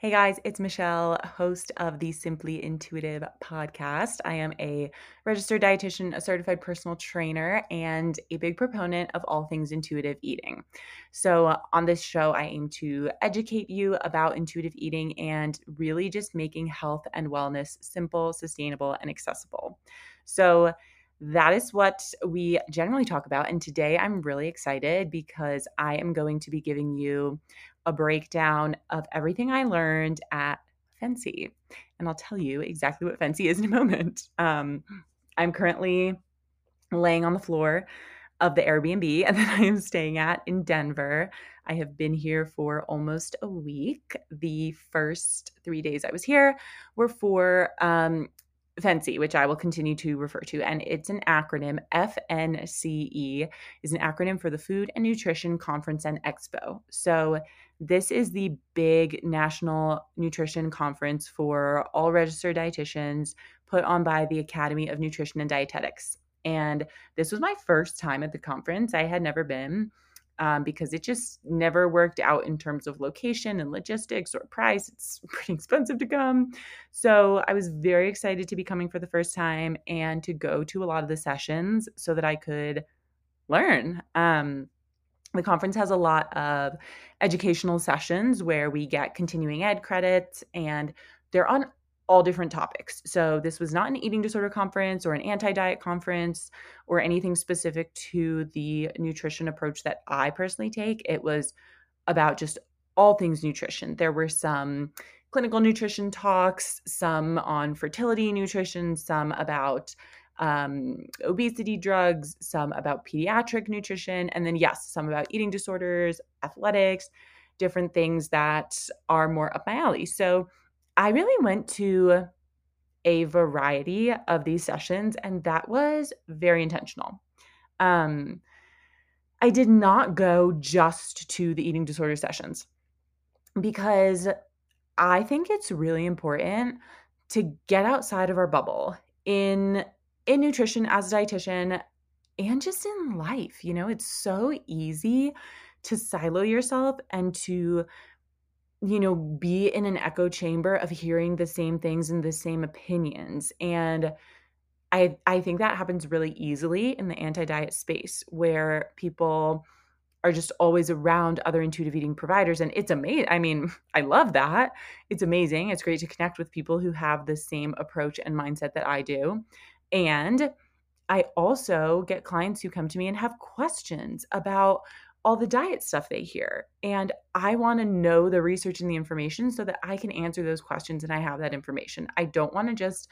Hey guys, it's Michelle, host of the Simply Intuitive podcast. I am a registered dietitian, a certified personal trainer, and a big proponent of all things intuitive eating. So, uh, on this show, I aim to educate you about intuitive eating and really just making health and wellness simple, sustainable, and accessible. So, that is what we generally talk about. And today I'm really excited because I am going to be giving you a breakdown of everything I learned at FNCE. And I'll tell you exactly what FNCE is in a moment. Um, I'm currently laying on the floor of the Airbnb that I am staying at in Denver. I have been here for almost a week. The first three days I was here were for um, which I will continue to refer to, and it's an acronym. FNCE is an acronym for the Food and Nutrition Conference and Expo. So this is the big national nutrition conference for all registered dietitians put on by the Academy of Nutrition and Dietetics. And this was my first time at the conference. I had never been um, because it just never worked out in terms of location and logistics or price. It's pretty expensive to come. So I was very excited to be coming for the first time and to go to a lot of the sessions so that I could learn. Um, the conference has a lot of educational sessions where we get continuing ed credits and they're on all different topics. So this was not an eating disorder conference or an anti-diet conference or anything specific to the nutrition approach that I personally take. It was about just all things nutrition. There were some clinical nutrition talks, some on fertility nutrition, some about um, obesity drugs, some about pediatric nutrition, and then, yes, some about eating disorders, athletics, different things that are more up my alley. So I really went to a variety of these sessions, and that was very intentional. Um, I did not go just to the eating disorder sessions because I think it's really important to get outside of our bubble in in nutrition as a dietitian and just in life. You know, it's so easy to silo yourself and to you know be in an echo chamber of hearing the same things and the same opinions. And i i think that happens really easily in the anti-diet space where people are just always around other intuitive eating providers. And it's amazing i mean i love that. It's amazing. It's great to connect with people who have the same approach and mindset that i do and I also get clients who come to me and have questions about all the diet stuff they hear. And I want to know the research and the information so that I can answer those questions and I have that information. I don't want to just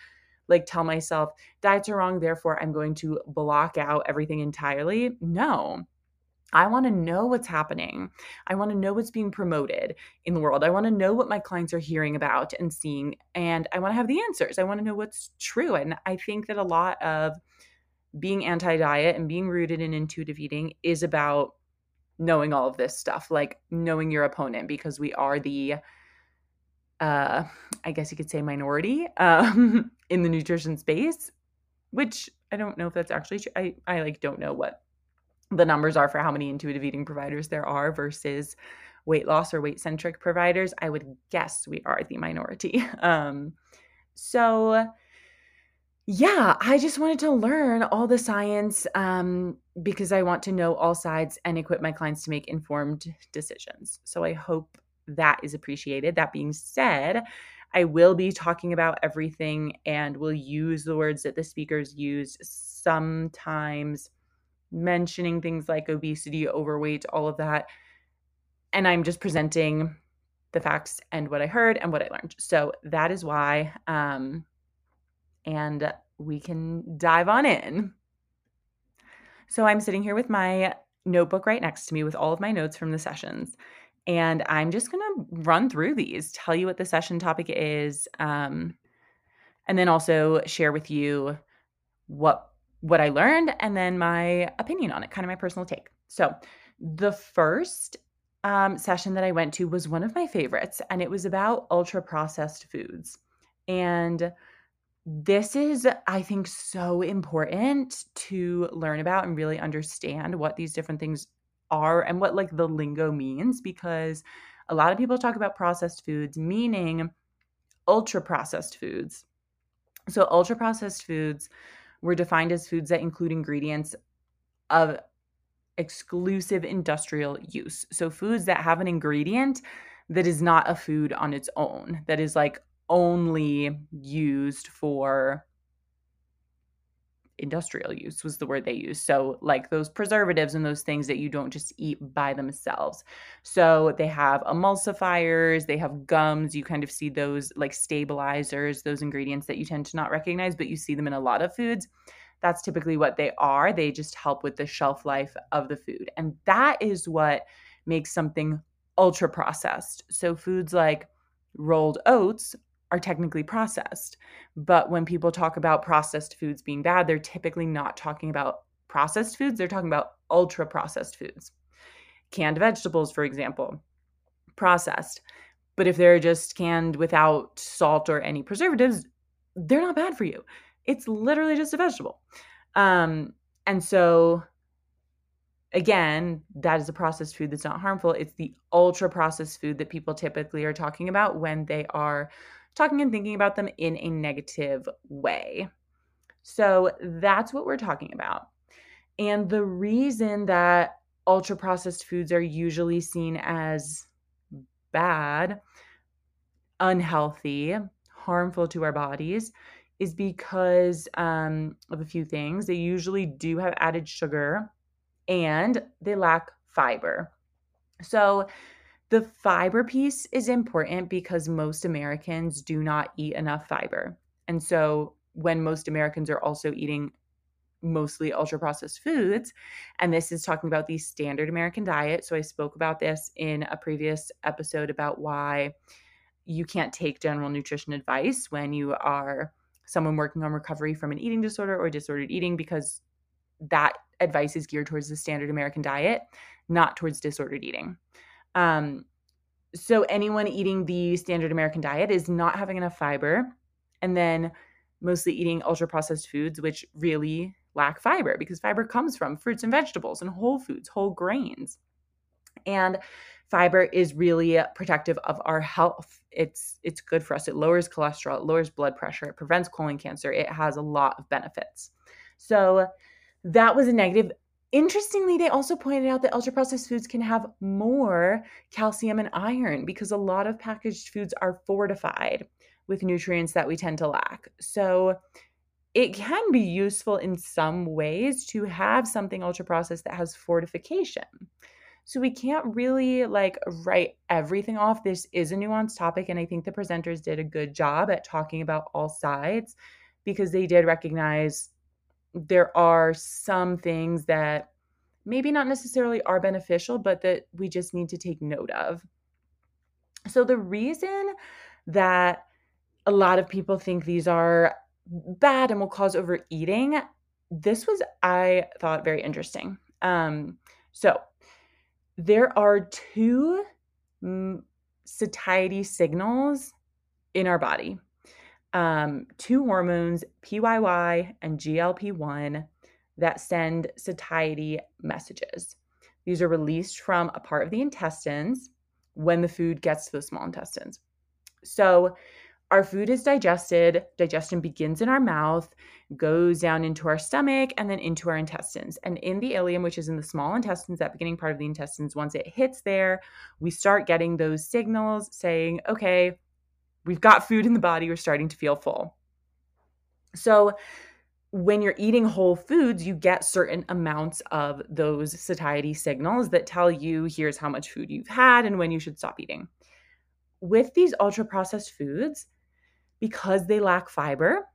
like tell myself diets are wrong, therefore I'm going to block out everything entirely. No. I want to know what's happening. I want to know what's being promoted in the world. I want to know what my clients are hearing about and seeing, and I want to have the answers. I want to know what's true. And I think that a lot of being anti diet and being rooted in intuitive eating is about knowing all of this stuff, like knowing your opponent, because we are the, uh, I guess you could say, minority um, in the nutrition space, which I don't know if that's actually true. I, I like don't know what the numbers are for how many intuitive eating providers there are versus weight loss or weight centric providers, I would guess we are the minority. Um, so, yeah, I just wanted to learn all the science um, because I want to know all sides and equip my clients to make informed decisions. So, I hope that is appreciated. That being said, I will be talking about everything and will use the words that the speakers use sometimes mentioning things like obesity, overweight, all of that. And I'm just presenting the facts and what I heard and what I learned. So that is why. Um, and we can dive on in. So I'm sitting here with my notebook right next to me with all of my notes from the sessions. And I'm just going to run through these, tell you what the session topic is, um, and then also share with you what what I learned and then my opinion on it, kind of my personal take. So, the first um, session that I went to was one of my favorites, and it was about ultra processed foods. And this is, I think, so important to learn about and really understand what these different things are and what like the lingo means because a lot of people talk about processed foods, meaning ultra processed foods. So, ultra processed foods were defined as foods that include ingredients of exclusive industrial use. So, foods that have an ingredient that is not a food on its own, that is like only used for industrial use was the word they used. So, like those preservatives and those things that you don't just eat by themselves. So, they have emulsifiers, they have gums. You kind of see those like stabilizers, those ingredients that you tend to not recognize, but you see them in a lot of foods. That's typically what they are. They just help with the shelf life of the food. And that is what makes something ultra processed. So, foods like rolled oats are technically processed. But when people talk about processed foods being bad, they're typically not talking about processed foods, they're talking about ultra processed foods. Canned vegetables, for example, processed. But if they're just canned without salt or any preservatives, they're not bad for you. It's literally just a vegetable. Um, and so again, that is a processed food that's not harmful. It's the ultra processed food that people typically are talking about when they are talking and thinking about them in a negative way. So that's what we're talking about. And the reason that ultra processed foods are usually seen as bad, unhealthy, harmful to our bodies is because um, of a few things. They usually do have added sugar and they lack fiber. So, the fiber piece is important because most Americans do not eat enough fiber. And so, when most Americans are also eating mostly ultra processed foods, and this is talking about the standard American diet. So, I spoke about this in a previous episode about why you can't take general nutrition advice when you are someone working on recovery from an eating disorder or disordered eating because that advice is geared towards the standard American diet, not towards disordered eating. Um, so anyone eating the standard American diet is not having enough fiber, and then mostly eating ultra processed foods, which really lack fiber because fiber comes from fruits and vegetables and whole foods, whole grains. And fiber is really protective of our health. It's it's good for us. It lowers cholesterol, it lowers blood pressure, it prevents colon cancer. It has a lot of benefits. So that was a negative. Interestingly, they also pointed out that ultra processed foods can have more calcium and iron because a lot of packaged foods are fortified with nutrients that we tend to lack. So it can be useful in some ways to have something ultra processed that has fortification. So we can't really like write everything off. This is a nuanced topic and I think the presenters did a good job at talking about all sides because they did recognize there are some things that maybe not necessarily are beneficial, but that we just need to take note of. So, the reason that a lot of people think these are bad and will cause overeating, this was, I thought, very interesting. Um, so, there are two satiety signals in our body um, two hormones, PYY and GLP 1, that send satiety messages. These are released from a part of the intestines when the food gets to the small intestines. So, our food is digested, digestion begins in our mouth, goes down into our stomach, and then into our intestines. And in the ileum, which is in the small intestines, that beginning part of the intestines, once it hits there, we start getting those signals saying, okay, We've got food in the body, we're starting to feel full. So, when you're eating whole foods, you get certain amounts of those satiety signals that tell you here's how much food you've had and when you should stop eating. With these ultra processed foods, because they lack fiber,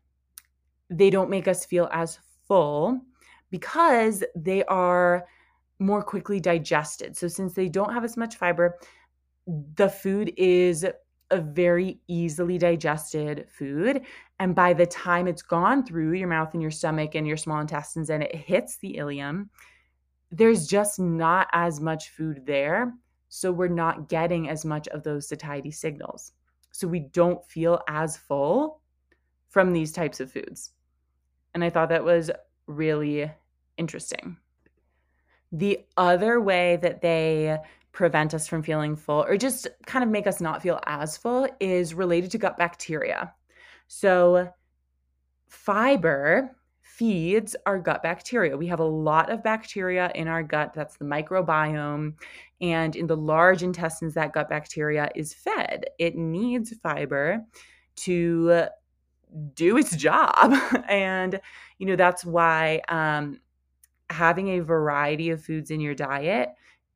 they don't make us feel as full because they are more quickly digested. So, since they don't have as much fiber, the food is a very easily digested food. And by the time it's gone through your mouth and your stomach and your small intestines and it hits the ileum, there's just not as much food there. So we're not getting as much of those satiety signals. So we don't feel as full from these types of foods. And I thought that was really interesting. The other way that they prevent us from feeling full or just kind of make us not feel as full is related to gut bacteria. So, fiber feeds our gut bacteria. We have a lot of bacteria in our gut. That's the microbiome. And in the large intestines, that gut bacteria is fed. It needs fiber to do its job. and, you know, that's why um, having a variety of foods in your diet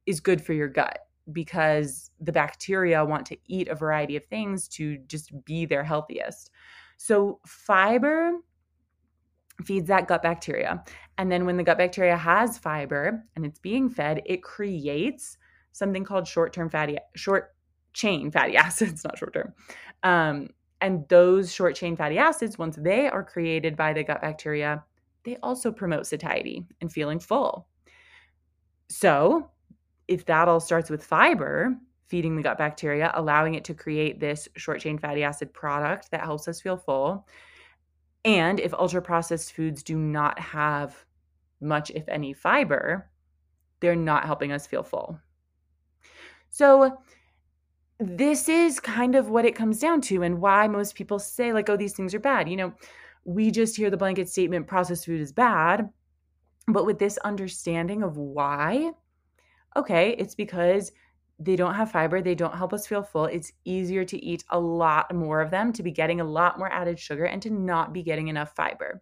is good for your gut because the bacteria want to eat a variety of things to just be their healthiest. So, fiber feeds that gut bacteria. And then when the gut bacteria has fiber and it's being fed, it creates something called short-term fatty short chain fatty acids, not short term. Um, and those short chain fatty acids, once they are created by the gut bacteria, they also promote satiety and feeling full. So, if that all starts with fiber, feeding the gut bacteria, allowing it to create this short chain fatty acid product that helps us feel full, and if ultra processed foods do not have much, if any, fiber, they're not helping us feel full. So, this is kind of what it comes down to, and why most people say, like, oh, these things are bad. You know, we just hear the blanket statement processed food is bad. But with this understanding of why, okay, it's because they don't have fiber. They don't help us feel full. It's easier to eat a lot more of them, to be getting a lot more added sugar, and to not be getting enough fiber.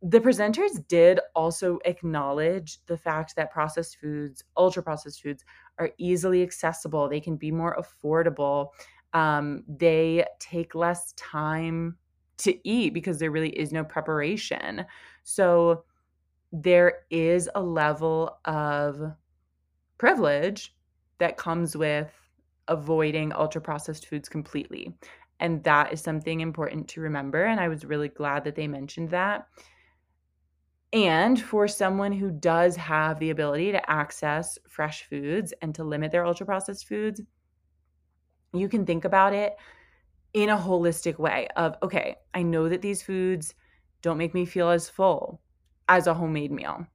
The presenters did also acknowledge the fact that processed foods, ultra processed foods, are easily accessible. They can be more affordable. Um, they take less time to eat because there really is no preparation. So there is a level of privilege that comes with avoiding ultra processed foods completely. And that is something important to remember. And I was really glad that they mentioned that. And for someone who does have the ability to access fresh foods and to limit their ultra processed foods, you can think about it in a holistic way of okay, I know that these foods don't make me feel as full as a homemade meal.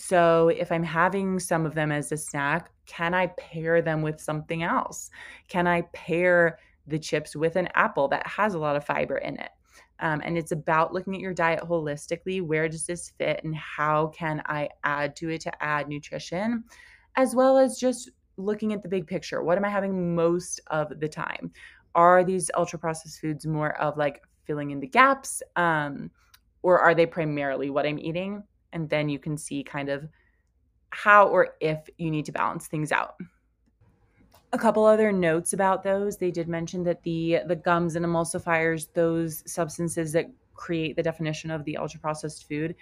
So if I'm having some of them as a snack, can I pair them with something else? Can I pair the chips with an apple that has a lot of fiber in it? Um, and it's about looking at your diet holistically. Where does this fit, and how can I add to it to add nutrition, as well as just looking at the big picture. What am I having most of the time? Are these ultra processed foods more of like filling in the gaps, um, or are they primarily what I'm eating? And then you can see kind of how or if you need to balance things out. A couple other notes about those. They did mention that the the gums and emulsifiers, those substances that create the definition of the ultra processed food,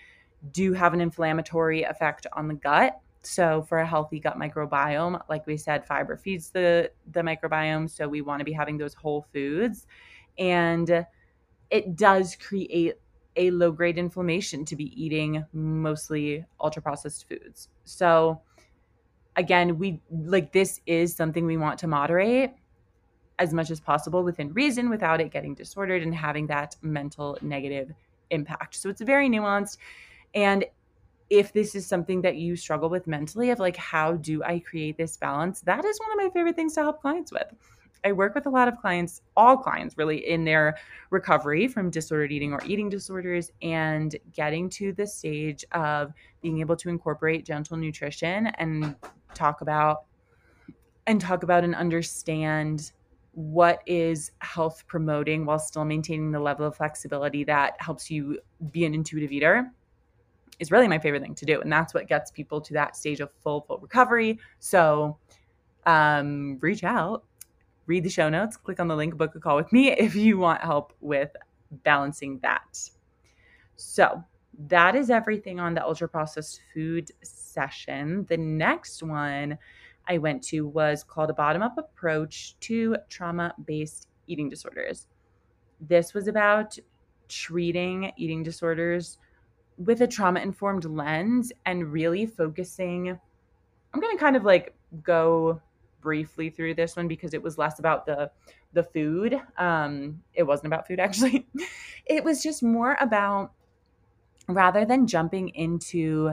do have an inflammatory effect on the gut. So for a healthy gut microbiome, like we said, fiber feeds the the microbiome, so we want to be having those whole foods and it does create a low grade inflammation to be eating mostly ultra processed foods. So, again, we like this is something we want to moderate as much as possible within reason without it getting disordered and having that mental negative impact. So, it's very nuanced. And if this is something that you struggle with mentally, of like, how do I create this balance? That is one of my favorite things to help clients with. I work with a lot of clients, all clients really, in their recovery from disordered eating or eating disorders and getting to the stage of being able to incorporate gentle nutrition and talk about and talk about and understand what is health promoting while still maintaining the level of flexibility that helps you be an intuitive eater is really my favorite thing to do. And that's what gets people to that stage of full full recovery. So um, reach out read the show notes, click on the link, book a call with me if you want help with balancing that. So, that is everything on the ultra processed food session. The next one I went to was called a bottom up approach to trauma based eating disorders. This was about treating eating disorders with a trauma informed lens and really focusing. I'm going to kind of like go briefly through this one because it was less about the the food. Um, it wasn't about food actually. it was just more about rather than jumping into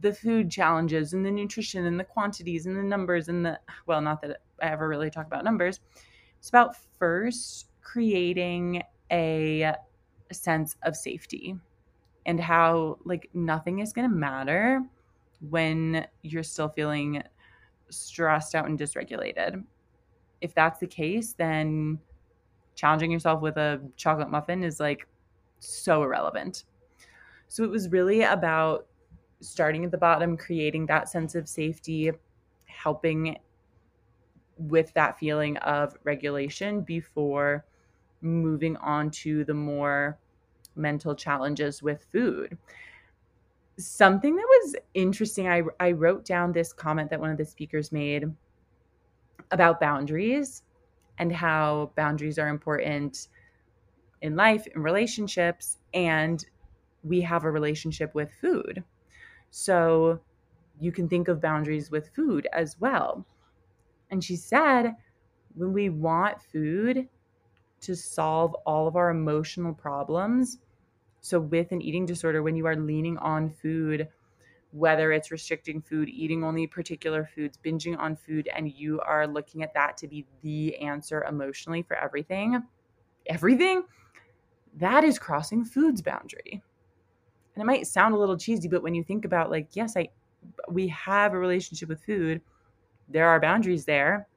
the food challenges and the nutrition and the quantities and the numbers and the well not that i ever really talk about numbers it's about first creating a sense of safety and how like nothing is going to matter when you're still feeling stressed out and dysregulated if that's the case then challenging yourself with a chocolate muffin is like so irrelevant so it was really about starting at the bottom, creating that sense of safety, helping with that feeling of regulation before moving on to the more mental challenges with food. Something that was interesting, I, I wrote down this comment that one of the speakers made about boundaries and how boundaries are important in life, in relationships, and we have a relationship with food. So you can think of boundaries with food as well. And she said, when we want food to solve all of our emotional problems, so with an eating disorder, when you are leaning on food, whether it's restricting food, eating only particular foods, binging on food, and you are looking at that to be the answer emotionally for everything, everything, that is crossing food's boundary. And it might sound a little cheesy but when you think about like yes i we have a relationship with food there are boundaries there.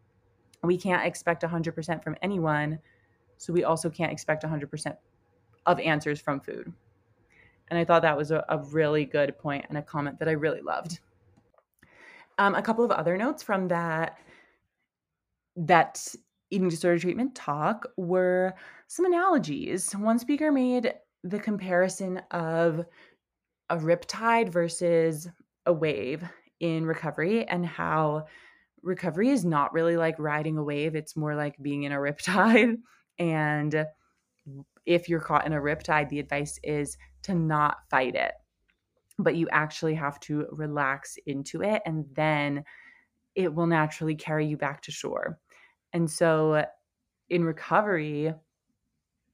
We can't expect 100% from anyone so we also can't expect 100% of answers from food. And i thought that was a, a really good point and a comment that i really loved. Um, a couple of other notes from that that eating disorder treatment talk were some analogies. One speaker made the comparison of a riptide versus a wave in recovery and how recovery is not really like riding a wave. It's more like being in a riptide and if you're caught in a riptide the advice is to not fight it but you actually have to relax into it and then it will naturally carry you back to shore and so in recovery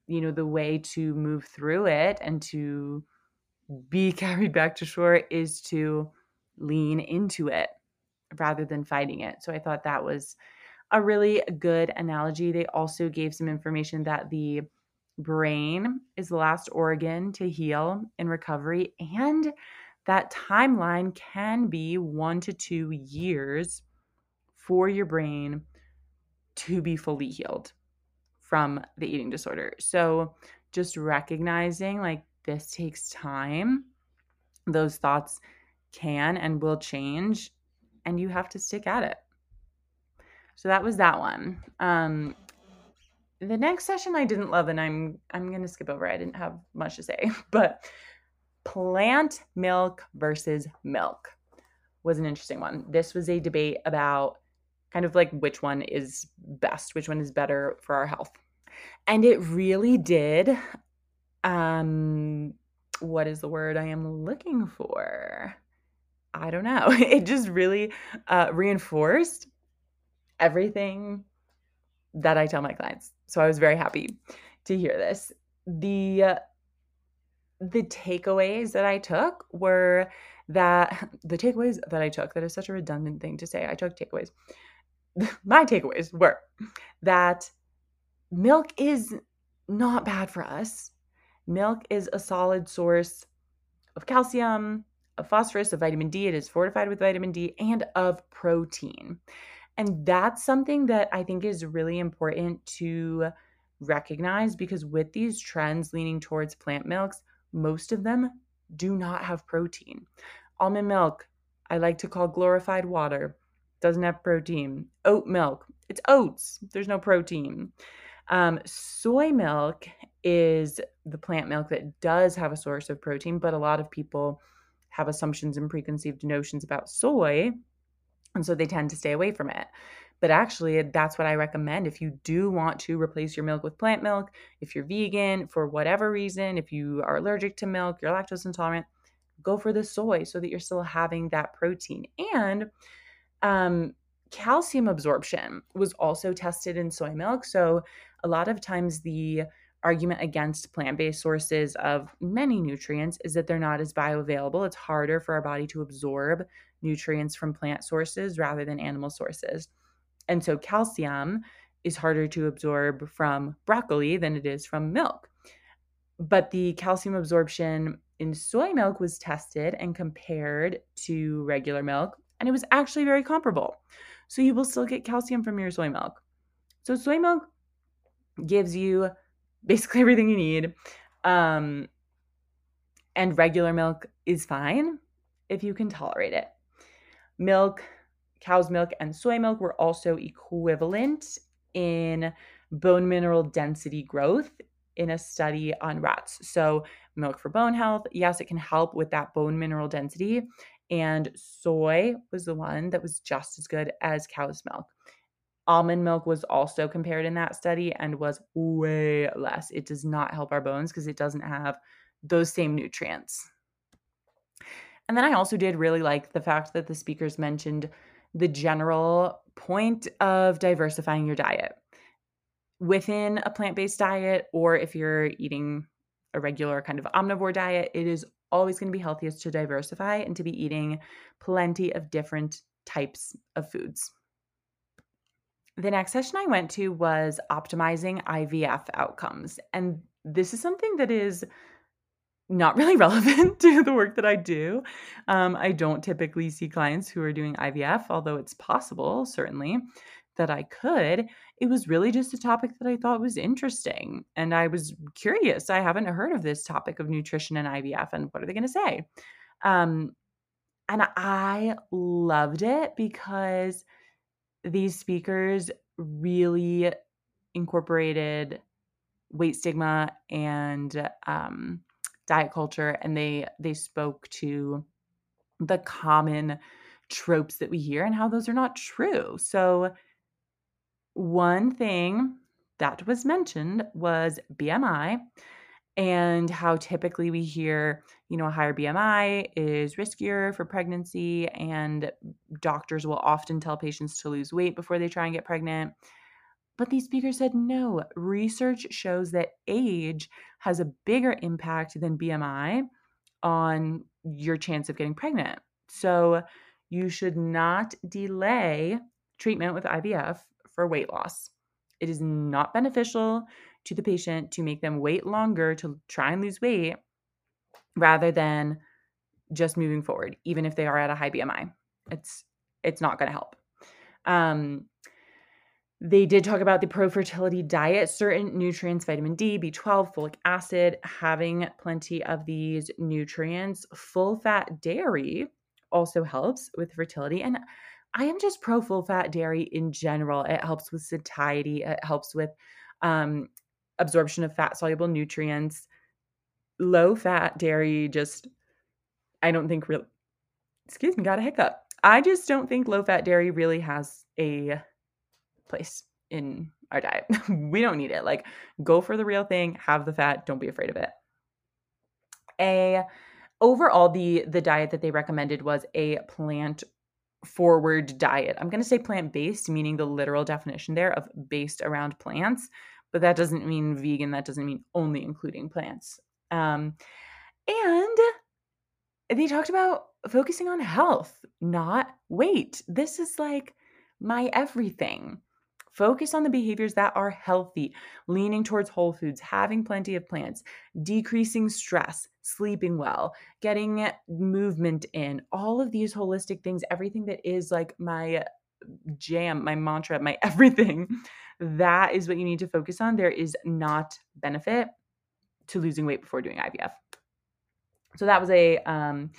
you know the way to move through it and to be carried back to shore is to lean into it rather than fighting it. So I thought that was a really good analogy. They also gave some information that the brain is the last organ to heal in recovery and that timeline can be 1 to 2 years for your brain to be fully healed from the eating disorder. So just recognizing like this takes time. Those thoughts can and will change, and you have to stick at it. So that was that one. Um, the next session I didn't love, and I'm I'm gonna skip over. I didn't have much to say, but plant milk versus milk was an interesting one. This was a debate about kind of like which one is best, which one is better for our health. And it really did um what is the word I am looking for? I don't know. It just really uh, reinforced everything that I tell my clients. So I was very happy to hear this. The uh, the takeaways that I took were that the takeaways that I took that is such a redundant thing to say. I took takeaways. My takeaways were that milk is not bad for us. Milk is a solid source of calcium, of phosphorus, of vitamin D. It is fortified with vitamin D and of protein. And that's something that I think is really important to recognize because with these trends leaning towards plant milks, most of them do not have protein. Almond milk, I like to call glorified water, doesn't have protein. Oat milk, it's oats, there's no protein. Um, soy milk is the plant milk that does have a source of protein, but a lot of people have assumptions and preconceived notions about soy. And so they tend to stay away from it. But actually, that's what I recommend. If you do want to replace your milk with plant milk, if you're vegan for whatever reason, if you are allergic to milk, you're lactose intolerant, go for the soy so that you're still having that protein. And um, calcium absorption was also tested in soy milk. So a lot of times the argument against plant based sources of many nutrients is that they're not as bioavailable. It's harder for our body to absorb nutrients from plant sources rather than animal sources. And so, calcium is harder to absorb from broccoli than it is from milk. But the calcium absorption in soy milk was tested and compared to regular milk, and it was actually very comparable. So, you will still get calcium from your soy milk. So, soy milk gives you basically everything you need. Um, and regular milk is fine if you can tolerate it. Milk, cow's milk, and soy milk were also equivalent in bone mineral density growth in a study on rats. So, milk for bone health, yes, it can help with that bone mineral density. And soy was the one that was just as good as cow's milk. Almond milk was also compared in that study and was way less. It does not help our bones because it doesn't have those same nutrients. And then I also did really like the fact that the speakers mentioned the general point of diversifying your diet. Within a plant based diet, or if you're eating a regular kind of omnivore diet, it is always going to be healthiest to diversify and to be eating plenty of different types of foods. The next session I went to was optimizing IVF outcomes. And this is something that is not really relevant to the work that I do. Um, I don't typically see clients who are doing IVF, although it's possible, certainly, that I could. It was really just a topic that I thought was interesting. And I was curious. I haven't heard of this topic of nutrition and IVF, and what are they going to say? Um, and I loved it because these speakers really incorporated weight stigma and um, diet culture and they they spoke to the common tropes that we hear and how those are not true so one thing that was mentioned was bmi and how typically we hear, you know, a higher BMI is riskier for pregnancy, and doctors will often tell patients to lose weight before they try and get pregnant. But these speakers said no, research shows that age has a bigger impact than BMI on your chance of getting pregnant. So you should not delay treatment with IVF for weight loss. It is not beneficial to the patient to make them wait longer to try and lose weight rather than just moving forward even if they are at a high bmi it's it's not going to help um they did talk about the pro fertility diet, certain nutrients, vitamin D, B12, folic acid, having plenty of these nutrients. Full fat dairy also helps with fertility. And I am just pro full fat dairy in general. It helps with satiety, it helps with um, absorption of fat soluble nutrients. Low fat dairy just, I don't think real. Excuse me, got a hiccup. I just don't think low fat dairy really has a place in our diet. we don't need it. Like, go for the real thing, have the fat, don't be afraid of it. A overall the the diet that they recommended was a plant forward diet. I'm going to say plant based, meaning the literal definition there of based around plants but that doesn't mean vegan. That doesn't mean only including plants. Um, and they talked about focusing on health, not weight. This is like my everything. Focus on the behaviors that are healthy, leaning towards whole foods, having plenty of plants, decreasing stress, sleeping well, getting movement in, all of these holistic things, everything that is like my jam, my mantra, my everything that is what you need to focus on. There is not benefit to losing weight before doing IVF. So that was a um,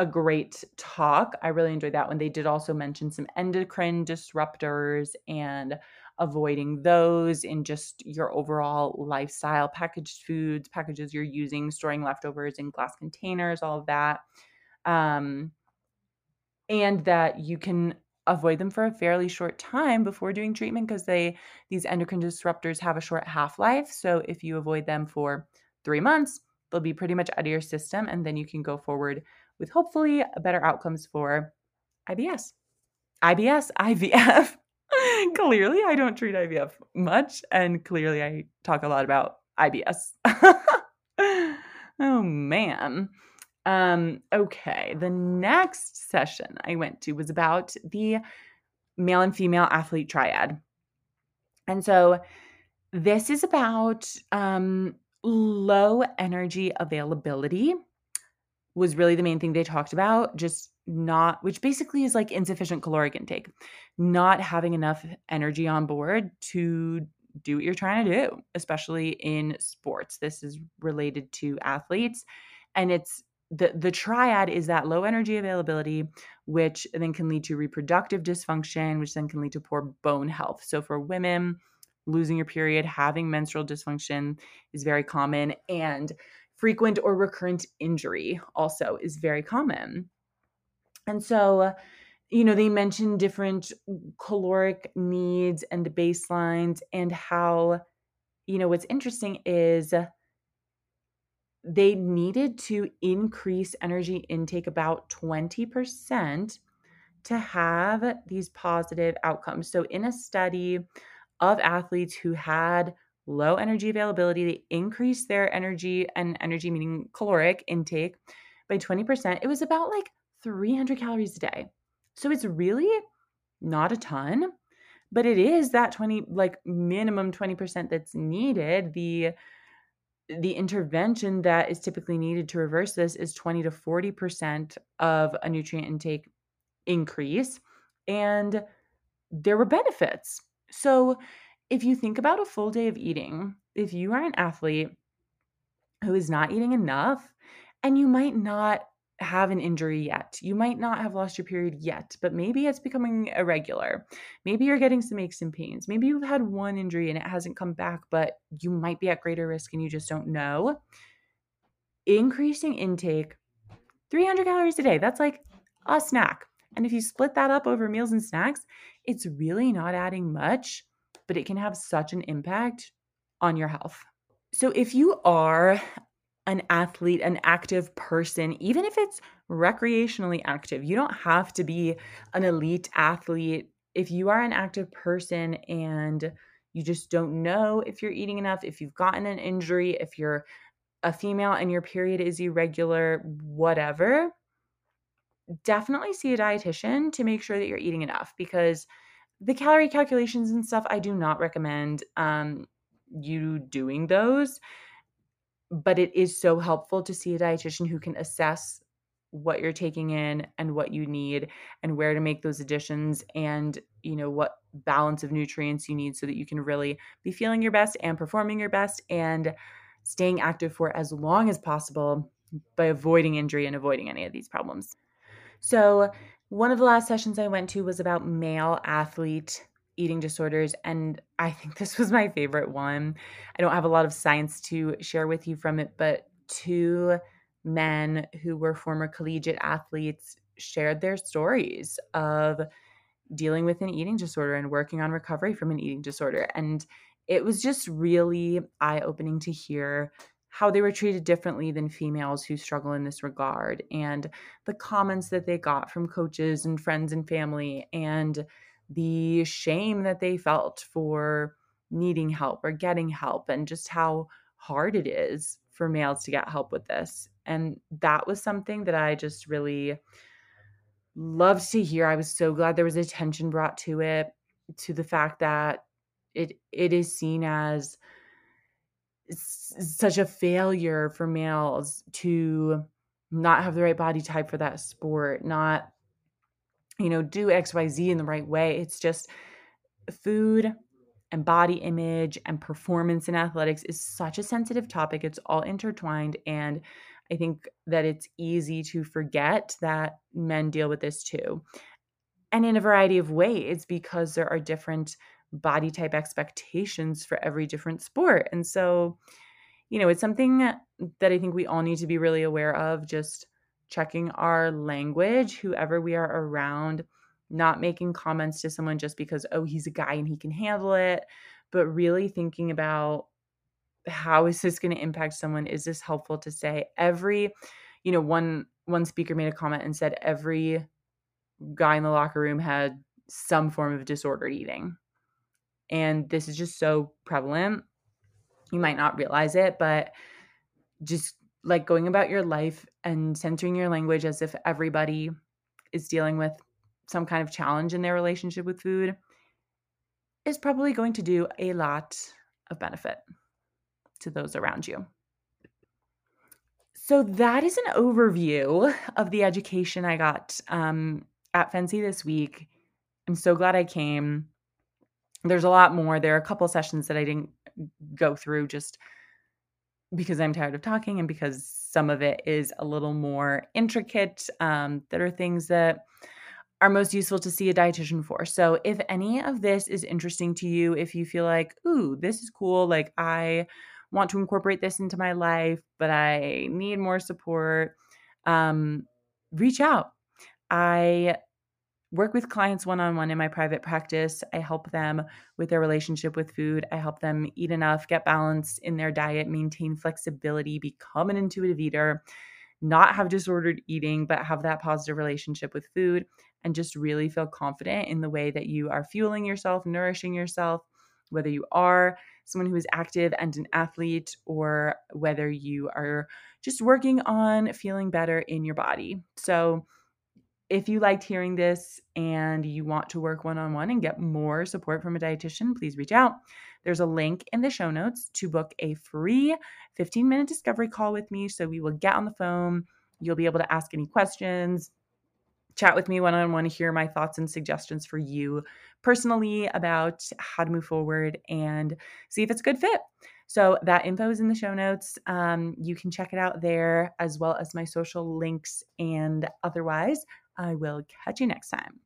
a great talk. I really enjoyed that one. They did also mention some endocrine disruptors and avoiding those in just your overall lifestyle, packaged foods, packages you're using, storing leftovers in glass containers, all of that. Um, and that you can avoid them for a fairly short time before doing treatment because they these endocrine disruptors have a short half-life so if you avoid them for 3 months they'll be pretty much out of your system and then you can go forward with hopefully better outcomes for IBS IBS IVF clearly I don't treat IVF much and clearly I talk a lot about IBS. oh man. Um, okay, the next session I went to was about the male and female athlete triad. And so this is about um, low energy availability was really the main thing they talked about just not which basically is like insufficient caloric intake not having enough energy on board to do what you're trying to do especially in sports. This is related to athletes and it's the the triad is that low energy availability which then can lead to reproductive dysfunction which then can lead to poor bone health. So for women losing your period having menstrual dysfunction is very common and frequent or recurrent injury also is very common. And so, you know, they mentioned different caloric needs and baselines and how, you know, what's interesting is they needed to increase energy intake about 20% to have these positive outcomes. So, in a study of athletes who had low energy availability. They increased their energy and energy meaning caloric intake by 20%. It was about like 300 calories a day. So it's really not a ton, but it is that 20 like minimum 20% that's needed. The the intervention that is typically needed to reverse this is 20 to 40% of a nutrient intake increase and there were benefits. So if you think about a full day of eating, if you are an athlete who is not eating enough, and you might not have an injury yet. You might not have lost your period yet, but maybe it's becoming irregular. Maybe you're getting some aches and pains. Maybe you've had one injury and it hasn't come back, but you might be at greater risk and you just don't know. Increasing intake 300 calories a day, that's like a snack. And if you split that up over meals and snacks, it's really not adding much but it can have such an impact on your health. So if you are an athlete, an active person, even if it's recreationally active, you don't have to be an elite athlete. If you are an active person and you just don't know if you're eating enough, if you've gotten an injury, if you're a female and your period is irregular, whatever, definitely see a dietitian to make sure that you're eating enough because the calorie calculations and stuff, I do not recommend um, you doing those. But it is so helpful to see a dietitian who can assess what you're taking in and what you need and where to make those additions and you know what balance of nutrients you need so that you can really be feeling your best and performing your best and staying active for as long as possible by avoiding injury and avoiding any of these problems. So, one of the last sessions I went to was about male athlete eating disorders. And I think this was my favorite one. I don't have a lot of science to share with you from it, but two men who were former collegiate athletes shared their stories of dealing with an eating disorder and working on recovery from an eating disorder. And it was just really eye opening to hear how they were treated differently than females who struggle in this regard and the comments that they got from coaches and friends and family and the shame that they felt for needing help or getting help and just how hard it is for males to get help with this. And that was something that i just really loved to hear. I was so glad there was attention brought to it to the fact that it it is seen as such a failure for males to not have the right body type for that sport, not you know, do XYZ in the right way. It's just food and body image and performance in athletics is such a sensitive topic. It's all intertwined and I think that it's easy to forget that men deal with this too. And in a variety of ways because there are different body type expectations for every different sport. And so, you know, it's something that I think we all need to be really aware of, just checking our language, whoever we are around, not making comments to someone just because, oh, he's a guy and he can handle it, but really thinking about how is this going to impact someone? Is this helpful to say? Every, you know, one one speaker made a comment and said every guy in the locker room had some form of disordered eating and this is just so prevalent You might not realize it, but just like going about your life and centering your language as if everybody is dealing with some kind of challenge in their relationship with food is probably going to do a lot of benefit to those around you. So, that is an overview of the education I got um, at FNCE this week. I'm so glad I came. There's a lot more. There are a couple sessions that I didn't go through just because I'm tired of talking and because some of it is a little more intricate. Um, that are things that are most useful to see a dietitian for. So, if any of this is interesting to you, if you feel like, ooh, this is cool, like I want to incorporate this into my life, but I need more support, um, reach out. I work with clients one on one in my private practice. I help them with their relationship with food. I help them eat enough, get balance in their diet, maintain flexibility, become an intuitive eater, not have disordered eating, but have that positive relationship with food and just really feel confident in the way that you are fueling yourself, nourishing yourself, whether you are someone who is active and an athlete or whether you are just working on feeling better in your body. So, if you liked hearing this and you want to work one on one and get more support from a dietitian, please reach out. There's a link in the show notes to book a free 15 minute discovery call with me. So we will get on the phone. You'll be able to ask any questions, chat with me one on one, hear my thoughts and suggestions for you personally about how to move forward and see if it's a good fit. So that info is in the show notes. Um, you can check it out there as well as my social links. And otherwise, I will catch you next time.